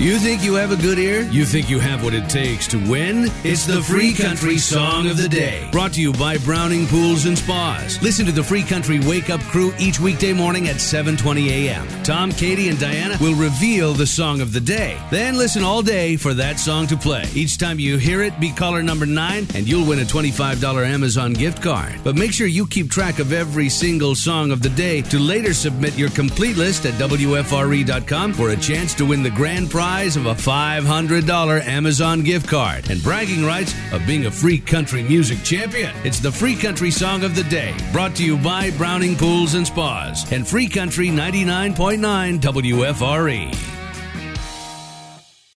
You think you have a good ear? You think you have what it takes to win? It's the Free Country Song of the Day. Brought to you by Browning Pools and Spas. Listen to the Free Country Wake Up Crew each weekday morning at 7:20 a.m. Tom, Katie, and Dianah will reveal the song of the day. Then listen all day for that song to play. Each time you hear it, be caller number 9 and you'll win a $25 Amazon gift card. But make sure you keep track of every single song of the day to later submit your complete list at WFRE.com for a chance to win the grand prize prize of a $500 Amazon gift card and bragging rights of being a free country music champion. It's the Free Country Song of the Day, brought to you by Browning Pools and Spas and Free Country 99.9 WFRE.